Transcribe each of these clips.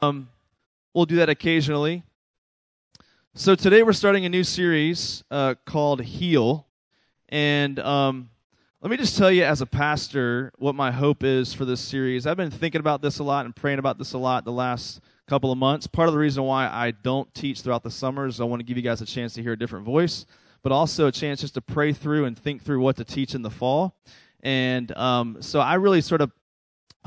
Um, we'll do that occasionally. So today we're starting a new series uh, called Heal, and um, let me just tell you, as a pastor, what my hope is for this series. I've been thinking about this a lot and praying about this a lot the last couple of months. Part of the reason why I don't teach throughout the summers, is I want to give you guys a chance to hear a different voice, but also a chance just to pray through and think through what to teach in the fall. And um, so I really sort of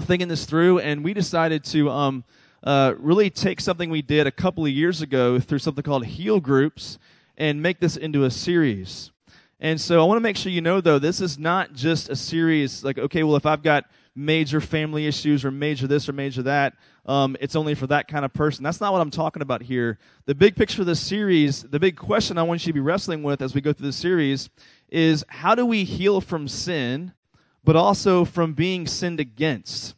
thinking this through, and we decided to. Um, uh, really take something we did a couple of years ago through something called Heal Groups and make this into a series. And so I want to make sure you know, though, this is not just a series like, okay, well, if I've got major family issues or major this or major that, um, it's only for that kind of person. That's not what I'm talking about here. The big picture of this series, the big question I want you to be wrestling with as we go through the series is how do we heal from sin, but also from being sinned against?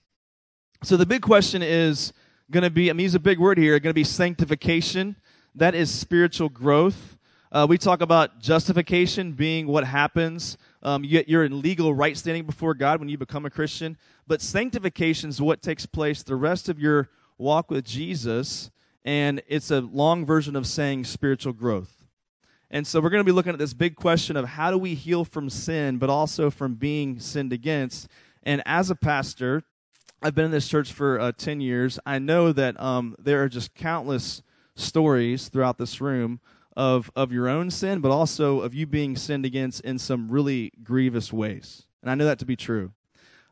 So the big question is, going to be, I mean, use a big word here, going to be sanctification. That is spiritual growth. Uh, we talk about justification being what happens. Um, you, you're in legal right standing before God when you become a Christian. But sanctification is what takes place the rest of your walk with Jesus. And it's a long version of saying spiritual growth. And so we're going to be looking at this big question of how do we heal from sin, but also from being sinned against. And as a pastor, I've been in this church for uh, 10 years. I know that um, there are just countless stories throughout this room of, of your own sin, but also of you being sinned against in some really grievous ways. And I know that to be true.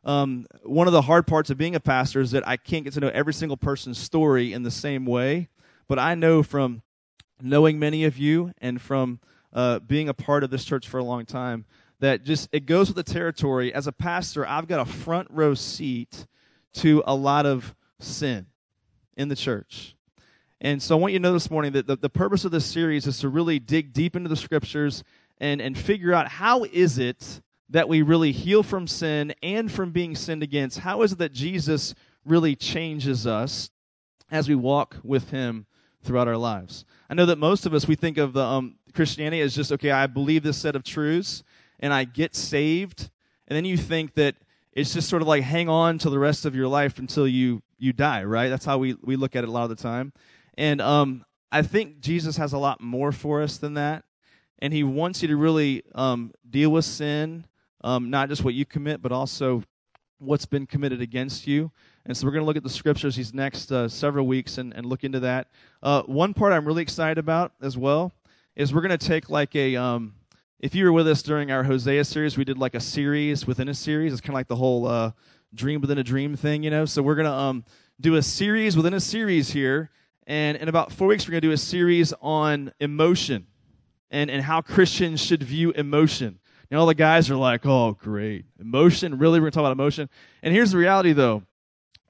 Um, one of the hard parts of being a pastor is that I can't get to know every single person's story in the same way. But I know from knowing many of you and from uh, being a part of this church for a long time that just it goes with the territory. As a pastor, I've got a front row seat to a lot of sin in the church. And so I want you to know this morning that the, the purpose of this series is to really dig deep into the scriptures and, and figure out how is it that we really heal from sin and from being sinned against? How is it that Jesus really changes us as we walk with him throughout our lives? I know that most of us, we think of the, um, Christianity as just, okay, I believe this set of truths and I get saved. And then you think that it's just sort of like hang on to the rest of your life until you you die, right? That's how we we look at it a lot of the time. And um, I think Jesus has a lot more for us than that, and He wants you to really um, deal with sin, um, not just what you commit, but also what's been committed against you. And so we're going to look at the scriptures these next uh, several weeks and, and look into that. Uh, one part I'm really excited about as well is we're going to take like a um, if you were with us during our Hosea series, we did like a series within a series. It's kind of like the whole uh, dream within a dream thing, you know. So we're gonna um, do a series within a series here, and in about four weeks we're gonna do a series on emotion and and how Christians should view emotion. And all the guys are like, "Oh, great, emotion! Really, we're gonna talk about emotion." And here's the reality, though: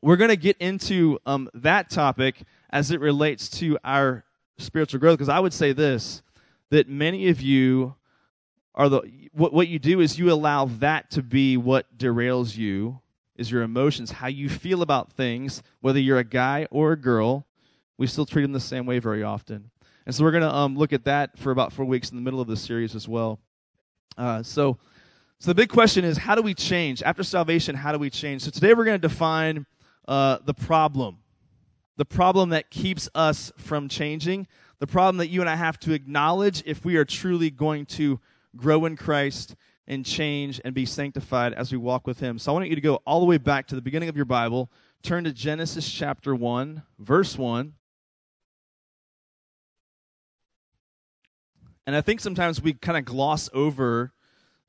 we're gonna get into um, that topic as it relates to our spiritual growth. Because I would say this: that many of you are the what, what you do is you allow that to be what derails you is your emotions how you feel about things whether you're a guy or a girl. We still treat them the same way very often. And so we're going to um, look at that for about four weeks in the middle of the series as well. Uh, so so the big question is how do we change? After salvation how do we change? So today we're going to define uh, the problem. The problem that keeps us from changing. The problem that you and i have to acknowledge if we are truly going to grow in Christ, and change and be sanctified as we walk with Him. So I want you to go all the way back to the beginning of your Bible. Turn to Genesis chapter 1, verse 1. And I think sometimes we kind of gloss over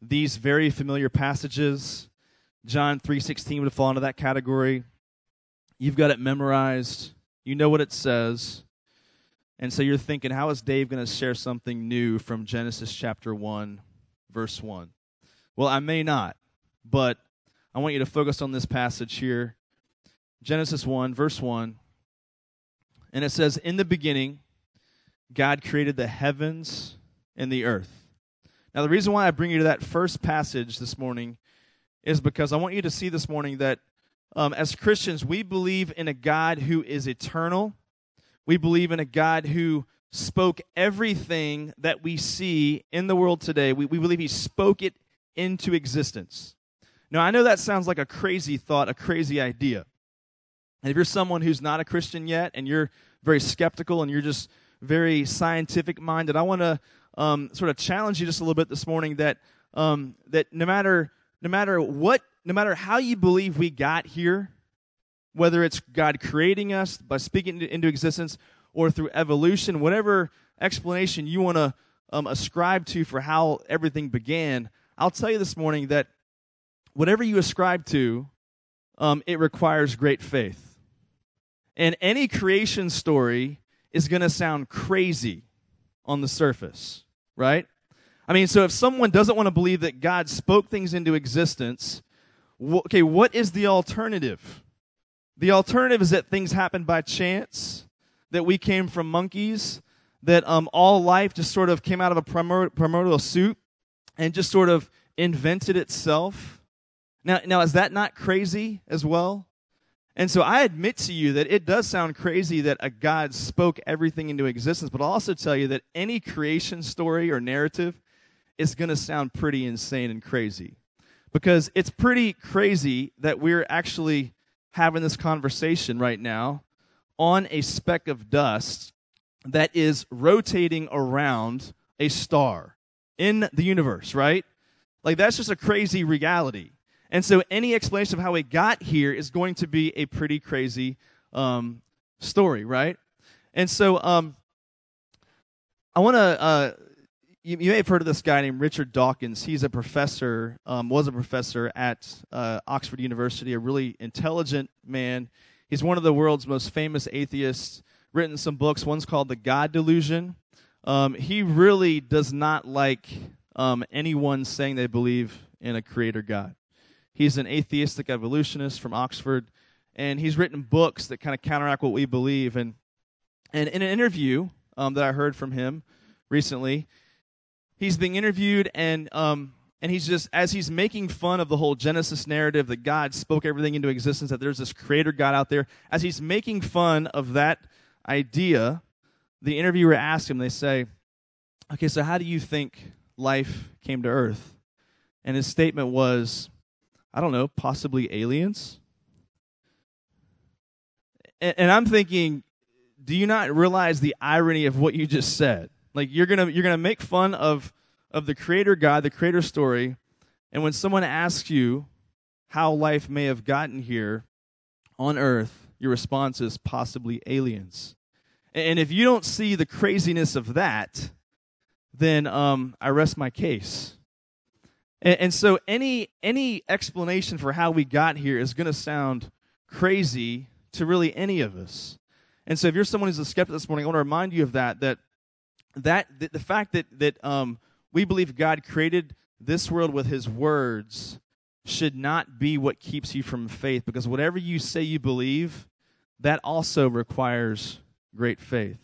these very familiar passages. John 3:16 would fall into that category. You've got it memorized. You know what it says. And so you're thinking, how is Dave going to share something new from Genesis chapter 1, verse 1? Well, I may not, but I want you to focus on this passage here. Genesis 1, verse 1. And it says, In the beginning, God created the heavens and the earth. Now, the reason why I bring you to that first passage this morning is because I want you to see this morning that um, as Christians, we believe in a God who is eternal we believe in a God who spoke everything that we see in the world today. We, we believe he spoke it into existence. Now, I know that sounds like a crazy thought, a crazy idea. And if you're someone who's not a Christian yet and you're very skeptical and you're just very scientific minded, I want to um, sort of challenge you just a little bit this morning that um, that no matter no matter what, no matter how you believe we got here, whether it's God creating us by speaking into existence or through evolution, whatever explanation you want to um, ascribe to for how everything began, I'll tell you this morning that whatever you ascribe to, um, it requires great faith. And any creation story is going to sound crazy on the surface, right? I mean, so if someone doesn't want to believe that God spoke things into existence, okay, what is the alternative? The alternative is that things happen by chance, that we came from monkeys, that um, all life just sort of came out of a primordial soup and just sort of invented itself. Now, now is that not crazy as well? And so I admit to you that it does sound crazy that a God spoke everything into existence, but I'll also tell you that any creation story or narrative is going to sound pretty insane and crazy. Because it's pretty crazy that we're actually having this conversation right now on a speck of dust that is rotating around a star in the universe, right? Like, that's just a crazy reality. And so, any explanation of how it got here is going to be a pretty crazy um, story, right? And so, um, I want to. Uh, you, you, may have heard of this guy named Richard Dawkins. He's a professor, um, was a professor at uh, Oxford University, a really intelligent man. He's one of the world's most famous atheists written some books. One's called The God Delusion. Um, he really does not like um, anyone saying they believe in a creator God. He's an atheistic evolutionist from Oxford, and he's written books that kind of counteract what we believe. And, and in an interview um, that I heard from him recently, he's being interviewed, and um, and he's just as he's making fun of the whole Genesis narrative that God spoke everything into existence, that there's this creator God out there. As he's making fun of that idea, the interviewer asks him, they say, Okay, so how do you think life came to Earth? And his statement was, I don't know, possibly aliens? And, and I'm thinking, do you not realize the irony of what you just said? Like you're gonna you're gonna make fun of of the creator God, the creator story, and when someone asks you how life may have gotten here on earth, your response is possibly aliens. And if you don't see the craziness of that, then um, I rest my case. And, and so any any explanation for how we got here is going to sound crazy to really any of us. And so if you're someone who's a skeptic this morning, I want to remind you of that. That that the, the fact that that um, we believe God created this world with His words should not be what keeps you from faith, because whatever you say you believe that also requires great faith.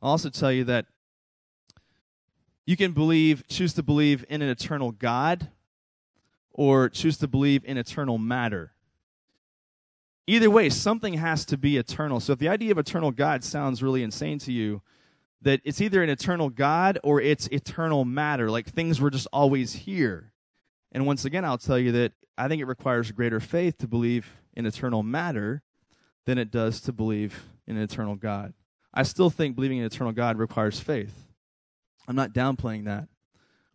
I'll also tell you that you can believe, choose to believe in an eternal God or choose to believe in eternal matter. Either way, something has to be eternal. So if the idea of eternal God sounds really insane to you, that it's either an eternal God or it's eternal matter, like things were just always here. And once again, I'll tell you that I think it requires greater faith to believe in eternal matter than it does to believe in an eternal God. I still think believing in eternal God requires faith. I'm not downplaying that.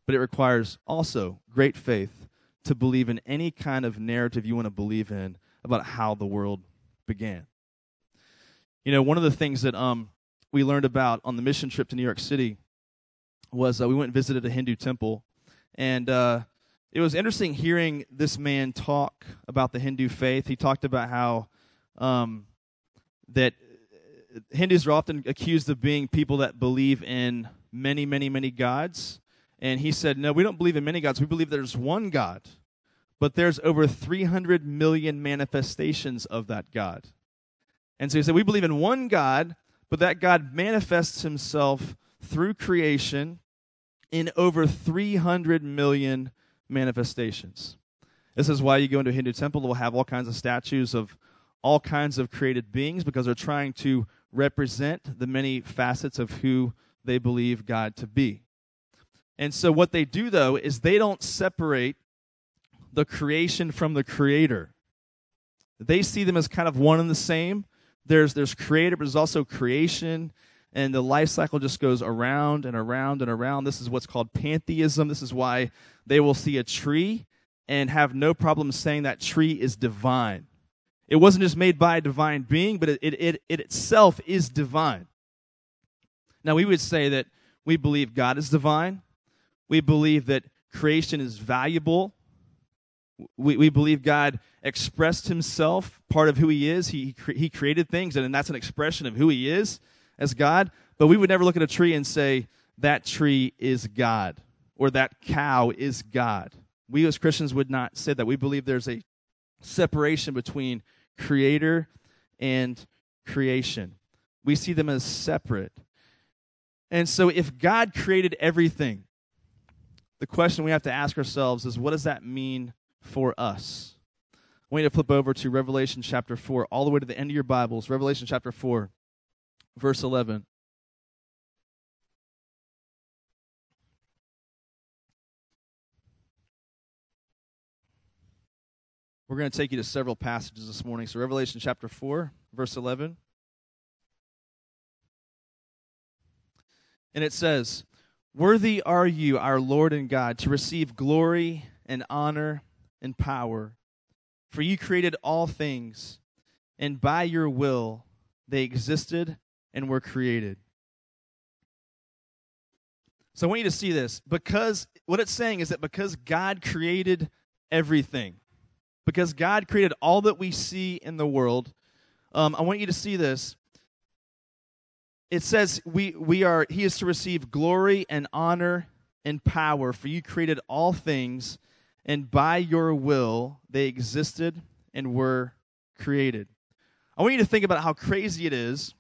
But it requires also great faith to believe in any kind of narrative you want to believe in about how the world began. You know, one of the things that um, we learned about on the mission trip to New York City was uh, we went and visited a Hindu temple. And uh, it was interesting hearing this man talk about the Hindu faith. He talked about how um, that Hindus are often accused of being people that believe in many, many, many gods. And he said, No, we don't believe in many gods. We believe there's one God. But there's over 300 million manifestations of that God. And so he said, We believe in one God, but that God manifests himself through creation in over 300 million manifestations. This is why you go into a Hindu temple, they'll have all kinds of statues of all kinds of created beings because they're trying to represent the many facets of who they believe God to be. And so, what they do, though, is they don't separate the creation from the creator. they see them as kind of one and the same. There's there's creator, but there's also creation, and the life cycle just goes around and around and around. This is what's called pantheism. This is why they will see a tree and have no problem saying that tree is divine. It wasn't just made by a divine being, but it, it, it, it itself is divine. Now, we would say that we believe God is divine. We believe that creation is valuable. We, we believe God expressed himself, part of who he is. He, he created things, and that's an expression of who he is as God. But we would never look at a tree and say, that tree is God, or that cow is God. We as Christians would not say that. We believe there's a separation between creator and creation. We see them as separate. And so, if God created everything, the question we have to ask ourselves is what does that mean for us? I want you to flip over to Revelation chapter 4, all the way to the end of your Bibles. Revelation chapter 4, verse 11. We're going to take you to several passages this morning. So, Revelation chapter 4, verse 11. And it says, Worthy are you, our Lord and God, to receive glory and honor and power. For you created all things, and by your will they existed and were created. So I want you to see this because what it's saying is that because God created everything, because God created all that we see in the world, um, I want you to see this. It says we, we are he is to receive glory and honor and power, for you created all things, and by your will they existed and were created. I want you to think about how crazy it is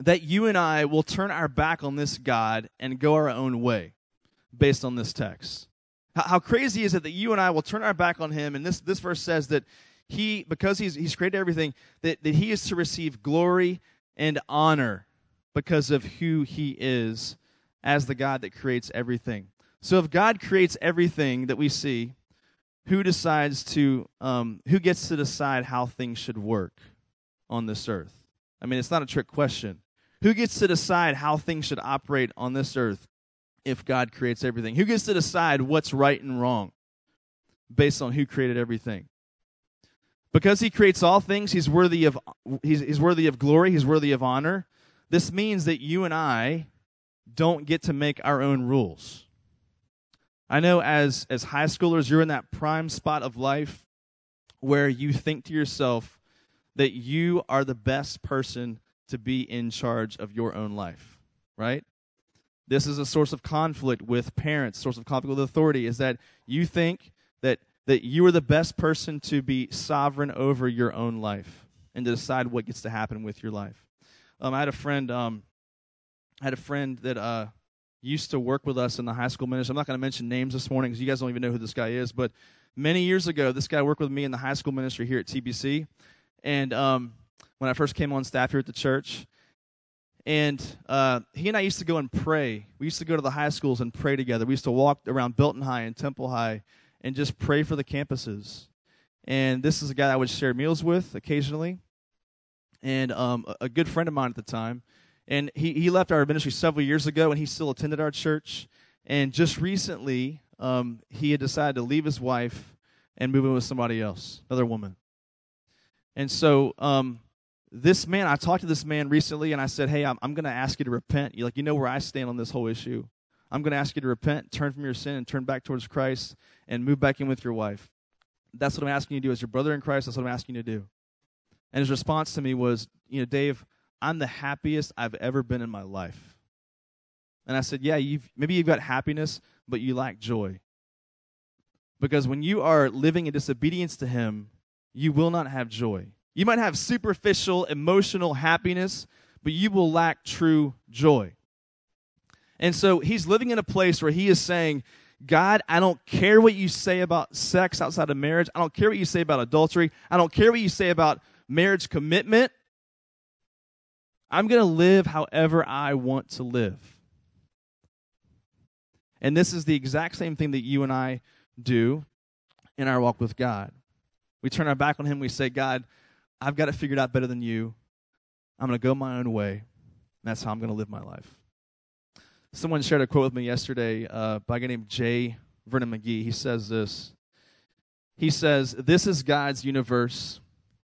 that you and I will turn our back on this God and go our own way based on this text. How, crazy is it that you and I will turn our back on him? And this, this verse says that he, because he's, he's created everything, that, that he is to receive glory and honor because of who he is as the God that creates everything. So if God creates everything that we see, who decides to, um, who gets to decide how things should work on this earth? I mean, it's not a trick question. Who gets to decide how things should operate on this earth? if God creates everything? Who gets to decide what's right and wrong based on who created everything? Because he creates all things, he's worthy of he's, he's worthy of glory, he's worthy of honor. This means that you and I don't get to make our own rules. I know as as high schoolers you're in that prime spot of life where you think to yourself that you are the best person to be in charge of your own life, right? This is a source of conflict with parents, source of conflict with authority, is that you think that, that you are the best person to be sovereign over your own life and to decide what gets to happen with your life. Um, I had a friend, um, I had a friend that uh, used to work with us in the high school ministry. I'm not going to mention names this morning because you guys don't even know who this guy is, but many years ago, this guy worked with me in the high school ministry here at TBC. And um, when I first came on staff here at the church, and uh, he and I used to go and pray. We used to go to the high schools and pray together. We used to walk around Belton High and Temple High and just pray for the campuses. And this is a guy I would share meals with occasionally, and um, a good friend of mine at the time. And he, he left our ministry several years ago, and he still attended our church. And just recently, um, he had decided to leave his wife and move in with somebody else, another woman. And so um, this man, I talked to this man recently and I said, Hey, I'm, I'm going to ask you to repent. You like, you know where I stand on this whole issue. I'm going to ask you to repent, turn from your sin, and turn back towards Christ and move back in with your wife. That's what I'm asking you to do as your brother in Christ. That's what I'm asking you to do. And his response to me was, You know, Dave, I'm the happiest I've ever been in my life. And I said, Yeah, you've, maybe you've got happiness, but you lack joy. Because when you are living in disobedience to Him, you will not have joy. You might have superficial emotional happiness, but you will lack true joy. And so he's living in a place where he is saying, God, I don't care what you say about sex outside of marriage. I don't care what you say about adultery. I don't care what you say about marriage commitment. I'm going to live however I want to live. And this is the exact same thing that you and I do in our walk with God. We turn our back on Him. We say, God, I've got it figured out better than you. I'm going to go my own way. And that's how I'm going to live my life. Someone shared a quote with me yesterday uh, by a guy named J. Vernon McGee. He says this. He says, This is God's universe,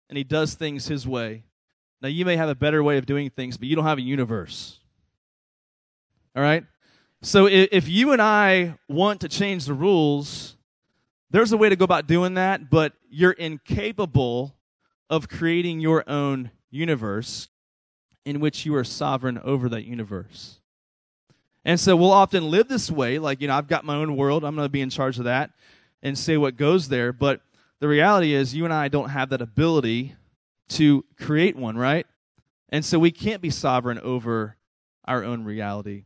and He does things His way. Now, you may have a better way of doing things, but you don't have a universe. All right? So, if you and I want to change the rules, there's a way to go about doing that, but you're incapable of creating your own universe in which you are sovereign over that universe. And so we'll often live this way, like, you know, I've got my own world, I'm going to be in charge of that and say what goes there. But the reality is, you and I don't have that ability to create one, right? And so we can't be sovereign over our own reality.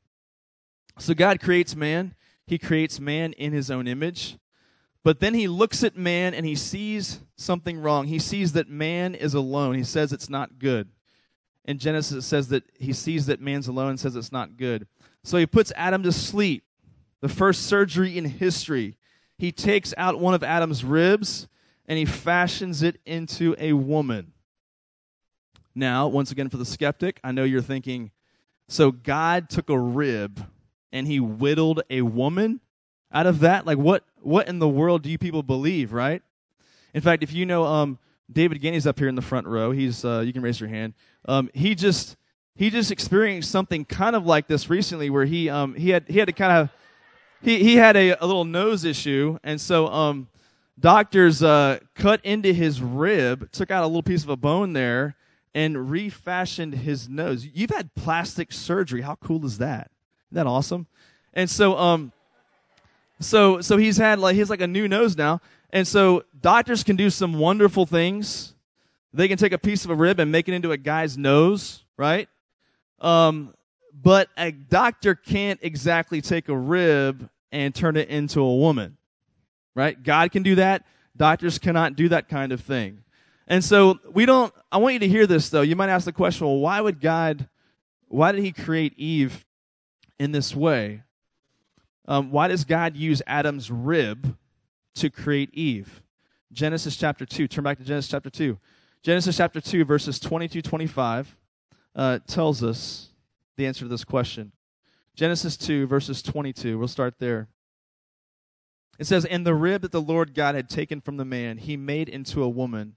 So God creates man, He creates man in His own image. But then He looks at man and He sees something wrong. He sees that man is alone. He says it's not good. In Genesis, it says that He sees that man's alone and says it's not good. So he puts Adam to sleep, the first surgery in history. He takes out one of Adam's ribs and he fashions it into a woman. Now, once again, for the skeptic, I know you're thinking, so God took a rib and he whittled a woman out of that? Like, what, what in the world do you people believe, right? In fact, if you know um, David Gainey's up here in the front row, he's, uh, you can raise your hand. Um, he just he just experienced something kind of like this recently where he um he had he had to kind of he he had a, a little nose issue and so um doctors uh cut into his rib took out a little piece of a bone there and refashioned his nose. You've had plastic surgery. How cool is that? Isn't that awesome? And so um so so he's had like he's like a new nose now. And so doctors can do some wonderful things. They can take a piece of a rib and make it into a guy's nose right? Um, but a doctor can't exactly take a rib and turn it into a woman, right? God can do that. Doctors cannot do that kind of thing. And so we don't, I want you to hear this though. You might ask the question, well, why would God, why did he create Eve in this way? Um, why does God use Adam's rib to create Eve? Genesis chapter 2. Turn back to Genesis chapter 2. Genesis chapter 2, verses 22 25 uh, tells us the answer to this question. Genesis 2, verses 22. We'll start there. It says, And the rib that the Lord God had taken from the man, he made into a woman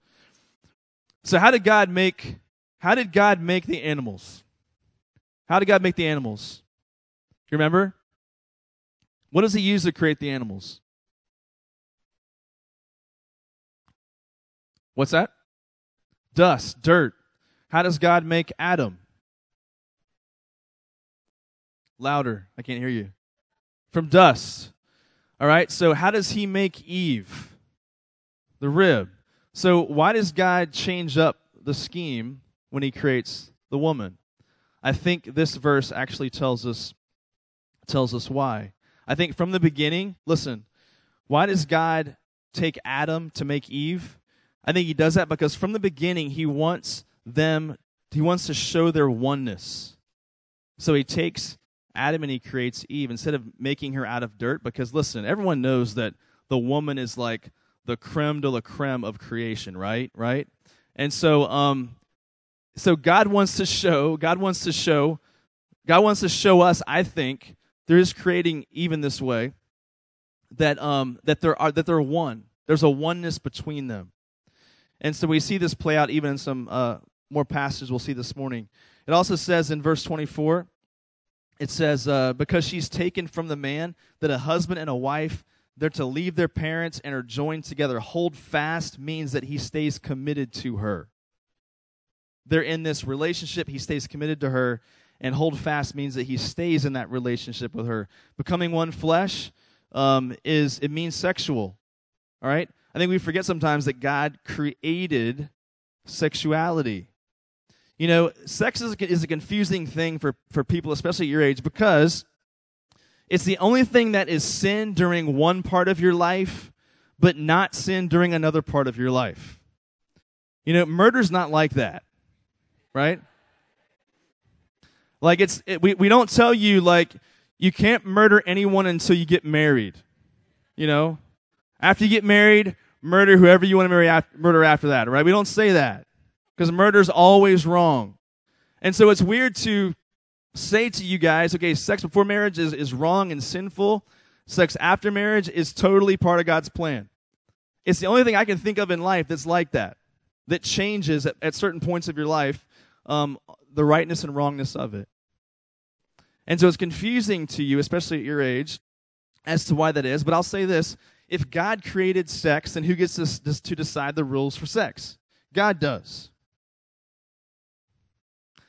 So how did God make how did God make the animals? How did God make the animals? You remember? What does he use to create the animals? What's that? Dust, dirt. How does God make Adam? Louder. I can't hear you. From dust. All right. So, how does he make Eve? The rib. So, why does God change up the scheme when he creates the woman? I think this verse actually tells us tells us why. I think from the beginning, listen, why does God take Adam to make Eve? I think he does that because from the beginning he wants them he wants to show their oneness. So he takes Adam and he creates Eve instead of making her out of dirt. Because listen, everyone knows that the woman is like the creme de la creme of creation, right? Right? And so, um, so God wants to show, God wants to show, God wants to show us, I think, there is creating even this way, that um that there are that they're one. There's a oneness between them. And so we see this play out even in some uh, more passages we'll see this morning. It also says in verse 24, it says, uh, because she's taken from the man, that a husband and a wife, they're to leave their parents and are joined together. Hold fast means that he stays committed to her. They're in this relationship, he stays committed to her, and hold fast means that he stays in that relationship with her. Becoming one flesh um, is, it means sexual. All right? I think we forget sometimes that God created sexuality. You know, sex is a, is a confusing thing for, for people, especially your age, because it's the only thing that is sin during one part of your life, but not sin during another part of your life. You know, murder's not like that, right? Like it's it, we we don't tell you like you can't murder anyone until you get married. You know, after you get married, murder whoever you want to marry after, murder after that, right? We don't say that because murder's always wrong. And so it's weird to say to you guys, okay, sex before marriage is, is wrong and sinful. Sex after marriage is totally part of God's plan. It's the only thing I can think of in life that's like that, that changes at, at certain points of your life um, the rightness and wrongness of it. And so it's confusing to you, especially at your age, as to why that is. But I'll say this if God created sex, then who gets to, to decide the rules for sex? God does.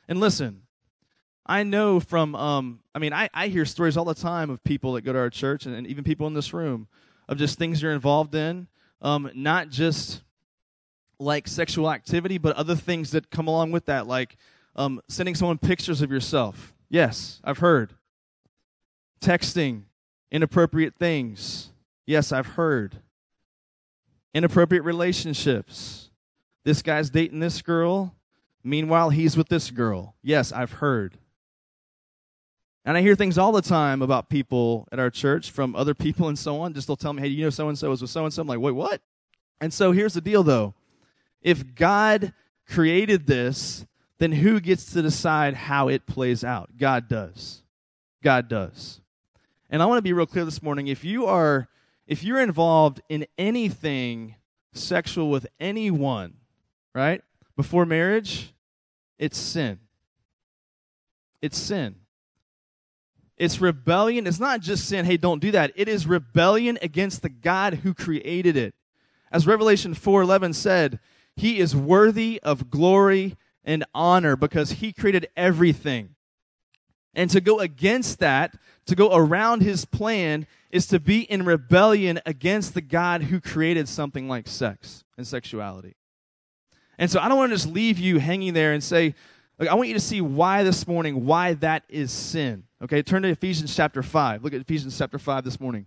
And listen, I know from, um, I mean, I, I hear stories all the time of people that go to our church and, and even people in this room of just things you're involved in, um, not just like sexual activity, but other things that come along with that, like um, sending someone pictures of yourself. Yes, I've heard. Texting inappropriate things. Yes, I've heard. Inappropriate relationships. This guy's dating this girl. Meanwhile, he's with this girl. Yes, I've heard. And I hear things all the time about people at our church from other people and so on. Just they'll tell me, hey, you know so and so was with so and so. I'm like, wait, what? And so here's the deal though. If God created this, then who gets to decide how it plays out? God does. God does. And I want to be real clear this morning. If you are if you're involved in anything sexual with anyone, right? Before marriage, it's sin. It's sin. It's rebellion. It's not just sin, hey, don't do that. It is rebellion against the God who created it. As Revelation 4:11 said, he is worthy of glory and honor because he created everything. And to go against that, to go around his plan, is to be in rebellion against the God who created something like sex and sexuality. And so I don't want to just leave you hanging there and say, I want you to see why this morning, why that is sin. Okay, turn to Ephesians chapter 5. Look at Ephesians chapter 5 this morning.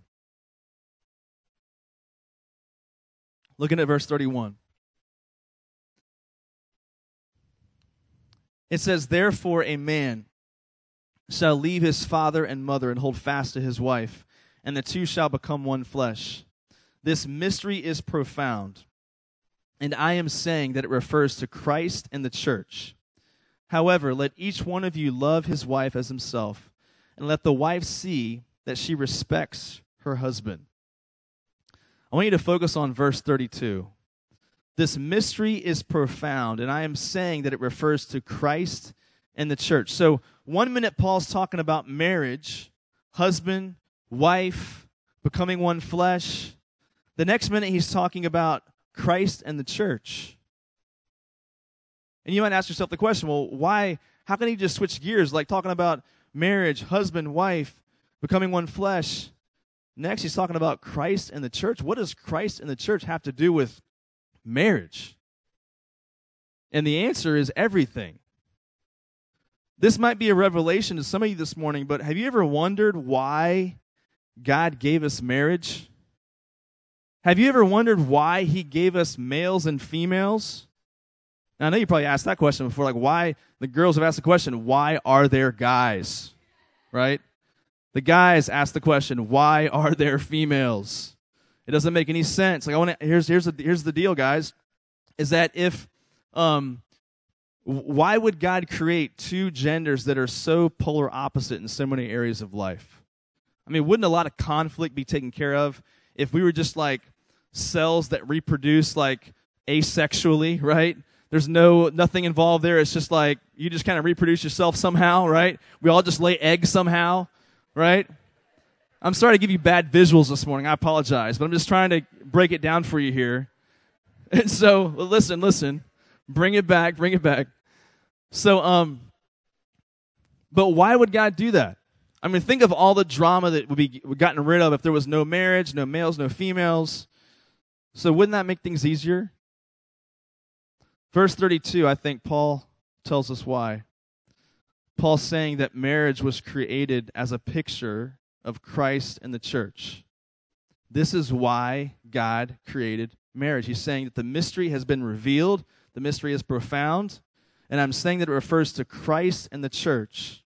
Looking at verse 31. It says, Therefore, a man shall leave his father and mother and hold fast to his wife, and the two shall become one flesh. This mystery is profound, and I am saying that it refers to Christ and the church. However, let each one of you love his wife as himself, and let the wife see that she respects her husband. I want you to focus on verse 32. This mystery is profound, and I am saying that it refers to Christ and the church. So, one minute Paul's talking about marriage, husband, wife, becoming one flesh. The next minute he's talking about Christ and the church. And you might ask yourself the question well, why? How can he just switch gears, like talking about marriage, husband, wife, becoming one flesh? Next, he's talking about Christ and the church. What does Christ and the church have to do with marriage? And the answer is everything. This might be a revelation to some of you this morning, but have you ever wondered why God gave us marriage? Have you ever wondered why He gave us males and females? Now, I know you probably asked that question before, like why the girls have asked the question, why are there guys? Right? The guys ask the question, why are there females? It doesn't make any sense. Like I want to here's here's the here's the deal, guys, is that if um why would God create two genders that are so polar opposite in so many areas of life? I mean, wouldn't a lot of conflict be taken care of if we were just like cells that reproduce like asexually, right? There's no nothing involved there. It's just like you just kind of reproduce yourself somehow, right? We all just lay eggs somehow, right? I'm sorry to give you bad visuals this morning. I apologize, but I'm just trying to break it down for you here. And so, listen, listen. Bring it back, bring it back. So, um, but why would God do that? I mean, think of all the drama that would be gotten rid of if there was no marriage, no males, no females. So, wouldn't that make things easier? Verse 32, I think Paul tells us why. Paul's saying that marriage was created as a picture of Christ and the church. This is why God created marriage. He's saying that the mystery has been revealed, the mystery is profound, and I'm saying that it refers to Christ and the church.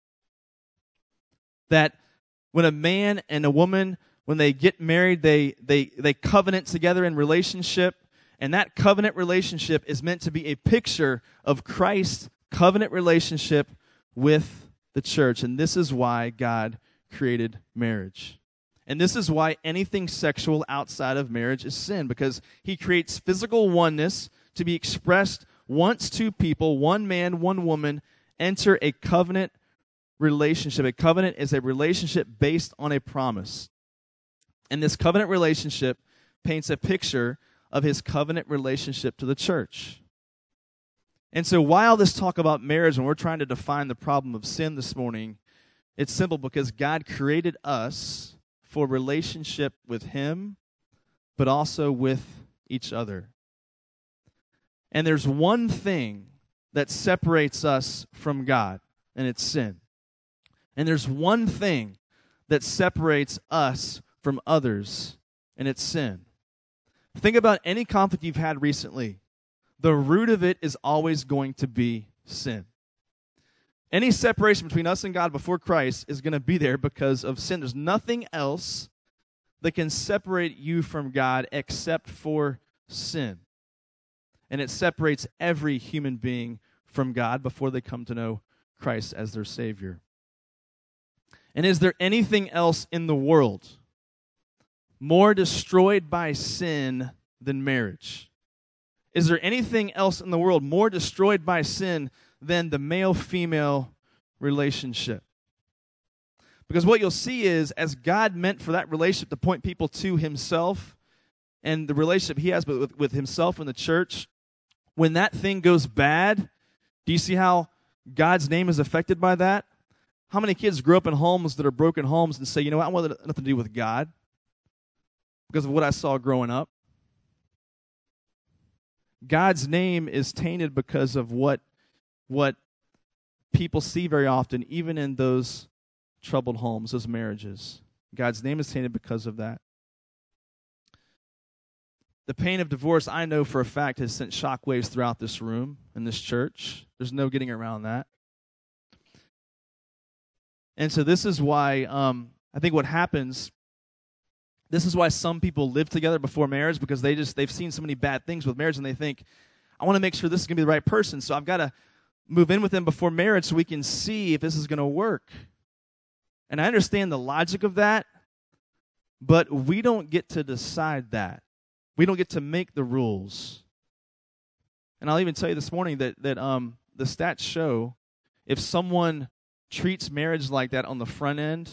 That when a man and a woman when they get married they they they covenant together in relationship and that covenant relationship is meant to be a picture of Christ's covenant relationship with the church and this is why God created marriage. And this is why anything sexual outside of marriage is sin because he creates physical oneness to be expressed once two people, one man, one woman, enter a covenant relationship. A covenant is a relationship based on a promise. And this covenant relationship paints a picture of his covenant relationship to the church. And so, while this talk about marriage, when we're trying to define the problem of sin this morning, it's simple because God created us for relationship with Him, but also with each other. And there's one thing that separates us from God, and it's sin. And there's one thing that separates us from others, and it's sin. Think about any conflict you've had recently. The root of it is always going to be sin. Any separation between us and God before Christ is going to be there because of sin. There's nothing else that can separate you from God except for sin and it separates every human being from God before they come to know Christ as their Savior. And is there anything else in the world more destroyed by sin than marriage? Is there anything else in the world more destroyed by sin than the male female relationship? Because what you'll see is, as God meant for that relationship to point people to Himself and the relationship He has with, with Himself and the church, when that thing goes bad, do you see how God's name is affected by that? How many kids grow up in homes that are broken homes and say, you know what, I want nothing to do with God because of what I saw growing up? God's name is tainted because of what what people see very often, even in those troubled homes, those marriages. God's name is tainted because of that. The pain of divorce, I know for a fact, has sent shockwaves throughout this room and this church. There's no getting around that. And so, this is why um, I think what happens. This is why some people live together before marriage because they just they've seen so many bad things with marriage and they think, I want to make sure this is going to be the right person, so I've got to move in with them before marriage so we can see if this is going to work. And I understand the logic of that, but we don't get to decide that. We don't get to make the rules. And I'll even tell you this morning that that um, the stats show if someone treats marriage like that on the front end,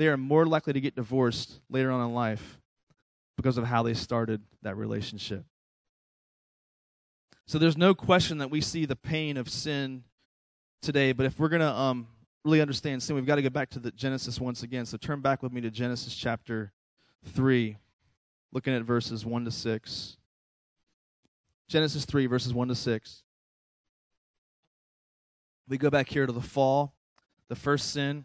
they are more likely to get divorced later on in life because of how they started that relationship. So there's no question that we see the pain of sin today, but if we're going to um, really understand sin, we've got to go back to the Genesis once again. So turn back with me to Genesis chapter 3 looking at verses 1 to 6. Genesis 3, verses 1 to 6. We go back here to the fall, the first sin.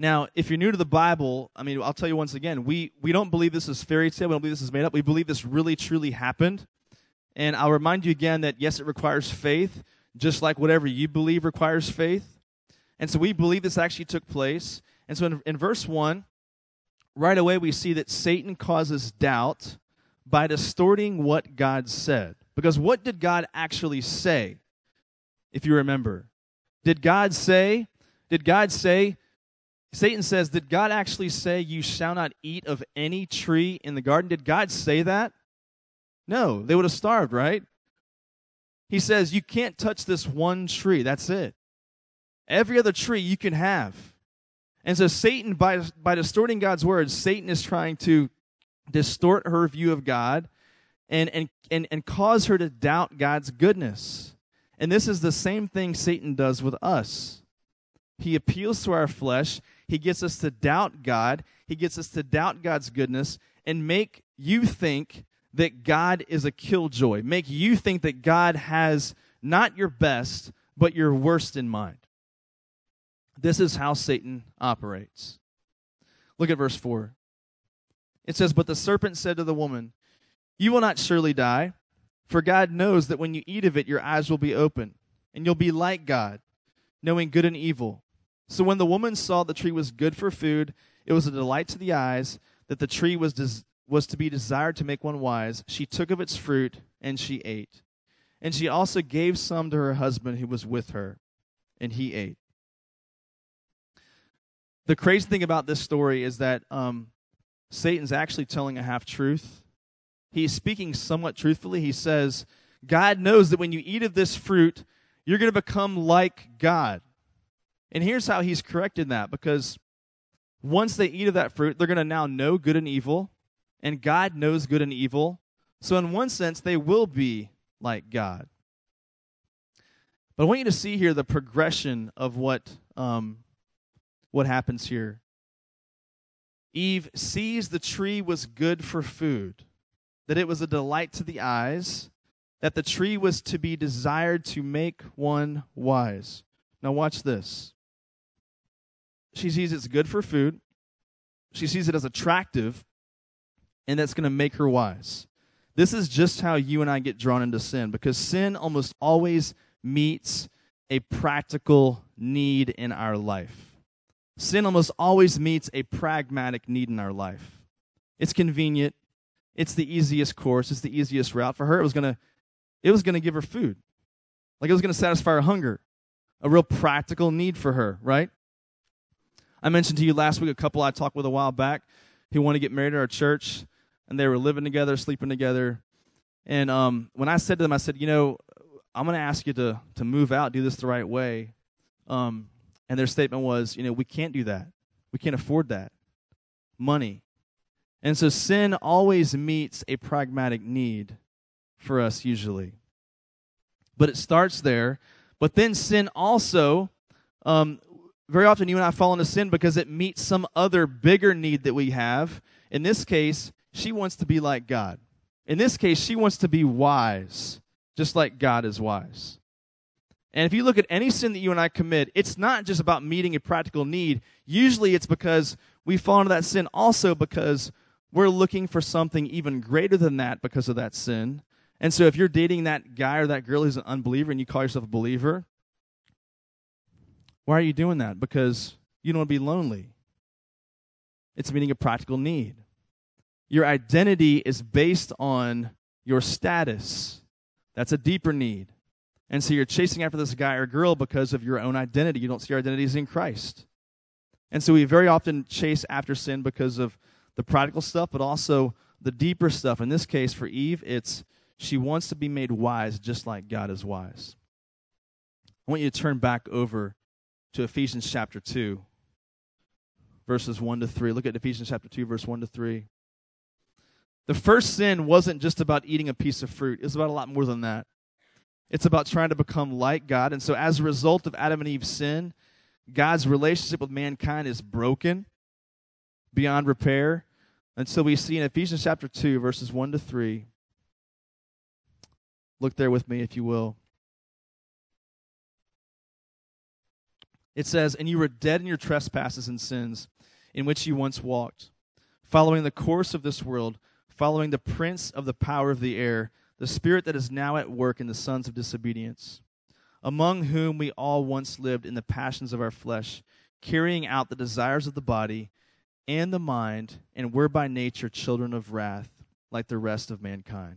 Now, if you're new to the Bible, I mean, I'll tell you once again, we, we don't believe this is fairy tale. We don't believe this is made up. We believe this really, truly happened. And I'll remind you again that, yes, it requires faith, just like whatever you believe requires faith. And so we believe this actually took place. And so in, in verse 1, right away we see that Satan causes doubt by distorting what God said. Because what did God actually say? If you remember, did God say, did God say, Satan says, did God actually say, You shall not eat of any tree in the garden? Did God say that? No, they would have starved, right? He says, You can't touch this one tree. That's it. Every other tree you can have. And so, Satan, by, by distorting God's words, Satan is trying to distort her view of God and, and, and, and cause her to doubt God's goodness. And this is the same thing Satan does with us. He appeals to our flesh, he gets us to doubt God, he gets us to doubt God's goodness, and make you think that God is a killjoy, make you think that God has not your best, but your worst in mind. This is how Satan operates. Look at verse 4. It says, But the serpent said to the woman, You will not surely die, for God knows that when you eat of it, your eyes will be open, and you'll be like God, knowing good and evil. So when the woman saw the tree was good for food, it was a delight to the eyes, that the tree was des- was to be desired to make one wise, she took of its fruit and she ate. And she also gave some to her husband who was with her, and he ate. The crazy thing about this story is that um, Satan's actually telling a half truth. He's speaking somewhat truthfully. He says, God knows that when you eat of this fruit, you're going to become like God. And here's how he's corrected that because once they eat of that fruit, they're going to now know good and evil and God knows good and evil. So, in one sense, they will be like God. But I want you to see here the progression of what, um, what happens here. Eve sees the tree was good for food, that it was a delight to the eyes, that the tree was to be desired to make one wise. Now, watch this. She sees it's good for food, she sees it as attractive, and that's going to make her wise. This is just how you and I get drawn into sin because sin almost always meets a practical need in our life. Sin almost always meets a pragmatic need in our life. It's convenient. It's the easiest course. It's the easiest route for her. It was gonna, it was gonna give her food, like it was gonna satisfy her hunger, a real practical need for her. Right? I mentioned to you last week a couple I talked with a while back who want to get married at our church and they were living together, sleeping together. And um, when I said to them, I said, you know, I'm going to ask you to to move out, do this the right way. Um, and their statement was, you know, we can't do that. We can't afford that. Money. And so sin always meets a pragmatic need for us usually. But it starts there. But then sin also, um, very often you and I fall into sin because it meets some other bigger need that we have. In this case, she wants to be like God. In this case, she wants to be wise, just like God is wise. And if you look at any sin that you and I commit, it's not just about meeting a practical need. Usually it's because we fall into that sin also because we're looking for something even greater than that because of that sin. And so if you're dating that guy or that girl who's an unbeliever and you call yourself a believer, why are you doing that? Because you don't want to be lonely. It's meeting a practical need. Your identity is based on your status. That's a deeper need. And so you're chasing after this guy or girl because of your own identity. You don't see your identity as in Christ. And so we very often chase after sin because of the practical stuff, but also the deeper stuff. In this case, for Eve, it's she wants to be made wise just like God is wise. I want you to turn back over to Ephesians chapter 2, verses 1 to 3. Look at Ephesians chapter 2, verse 1 to 3. The first sin wasn't just about eating a piece of fruit, it's about a lot more than that. It's about trying to become like God. And so, as a result of Adam and Eve's sin, God's relationship with mankind is broken beyond repair. And so, we see in Ephesians chapter 2, verses 1 to 3. Look there with me, if you will. It says, And you were dead in your trespasses and sins, in which you once walked, following the course of this world following the prince of the power of the air, the spirit that is now at work in the sons of disobedience, among whom we all once lived in the passions of our flesh, carrying out the desires of the body and the mind, and were by nature children of wrath, like the rest of mankind.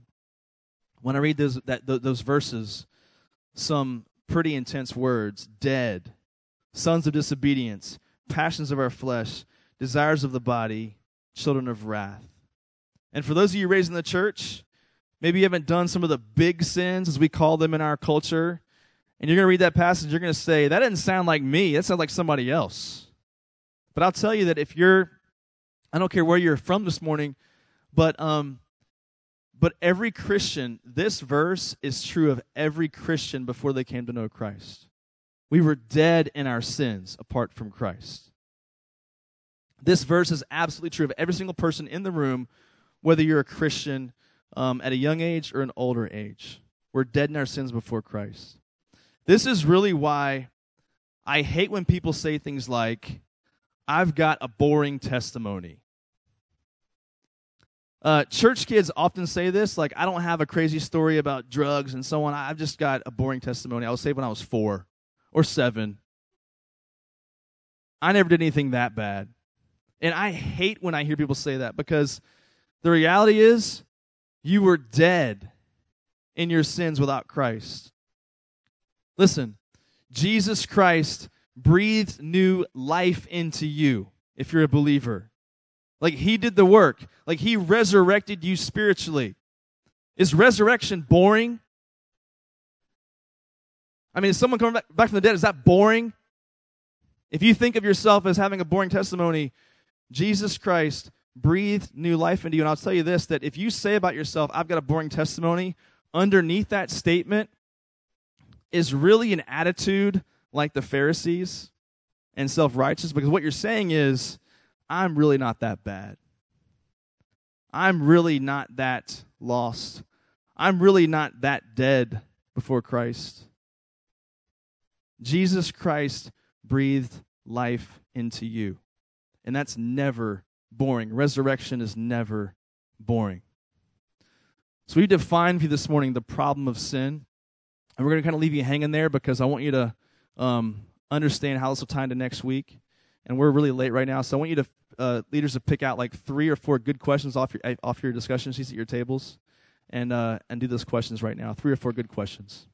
When I read those, that, those verses, some pretty intense words dead, sons of disobedience, passions of our flesh, desires of the body, children of wrath. And for those of you raised in the church, Maybe you haven't done some of the big sins, as we call them in our culture. And you're going to read that passage, you're going to say, that doesn't sound like me. That sounds like somebody else. But I'll tell you that if you're, I don't care where you're from this morning, but um, but every Christian, this verse is true of every Christian before they came to know Christ. We were dead in our sins apart from Christ. This verse is absolutely true of every single person in the room, whether you're a Christian um, at a young age or an older age. We're dead in our sins before Christ. This is really why I hate when people say things like, I've got a boring testimony. Uh, church kids often say this, like, I don't have a crazy story about drugs and so on. I've just got a boring testimony. I was saved when I was four or seven. I never did anything that bad. And I hate when I hear people say that because the reality is you were dead in your sins without Christ. Listen, Jesus Christ breathed new life into you if you're a believer. Like he did the work. Like he resurrected you spiritually. Is resurrection boring? I mean, is someone coming back, back from the dead, is that boring? If you think of yourself as having a boring testimony, Jesus Christ breathed new life into you. And I'll tell you this that if you say about yourself, I've got a boring testimony, underneath that statement is really an attitude like the Pharisees and self righteous because what you're saying is, I'm really not that bad. I'm really not that lost. I'm really not that dead before Christ. Jesus Christ breathed life into you. And that's never boring. Resurrection is never boring. So we defined for you this morning the problem of sin. And we're going to kind of leave you hanging there because I want you to um, understand how this will tie into next week and we're really late right now. So I want you to uh, leaders to pick out like three or four good questions off your off your discussion sheets at your tables, and uh, and do those questions right now. Three or four good questions.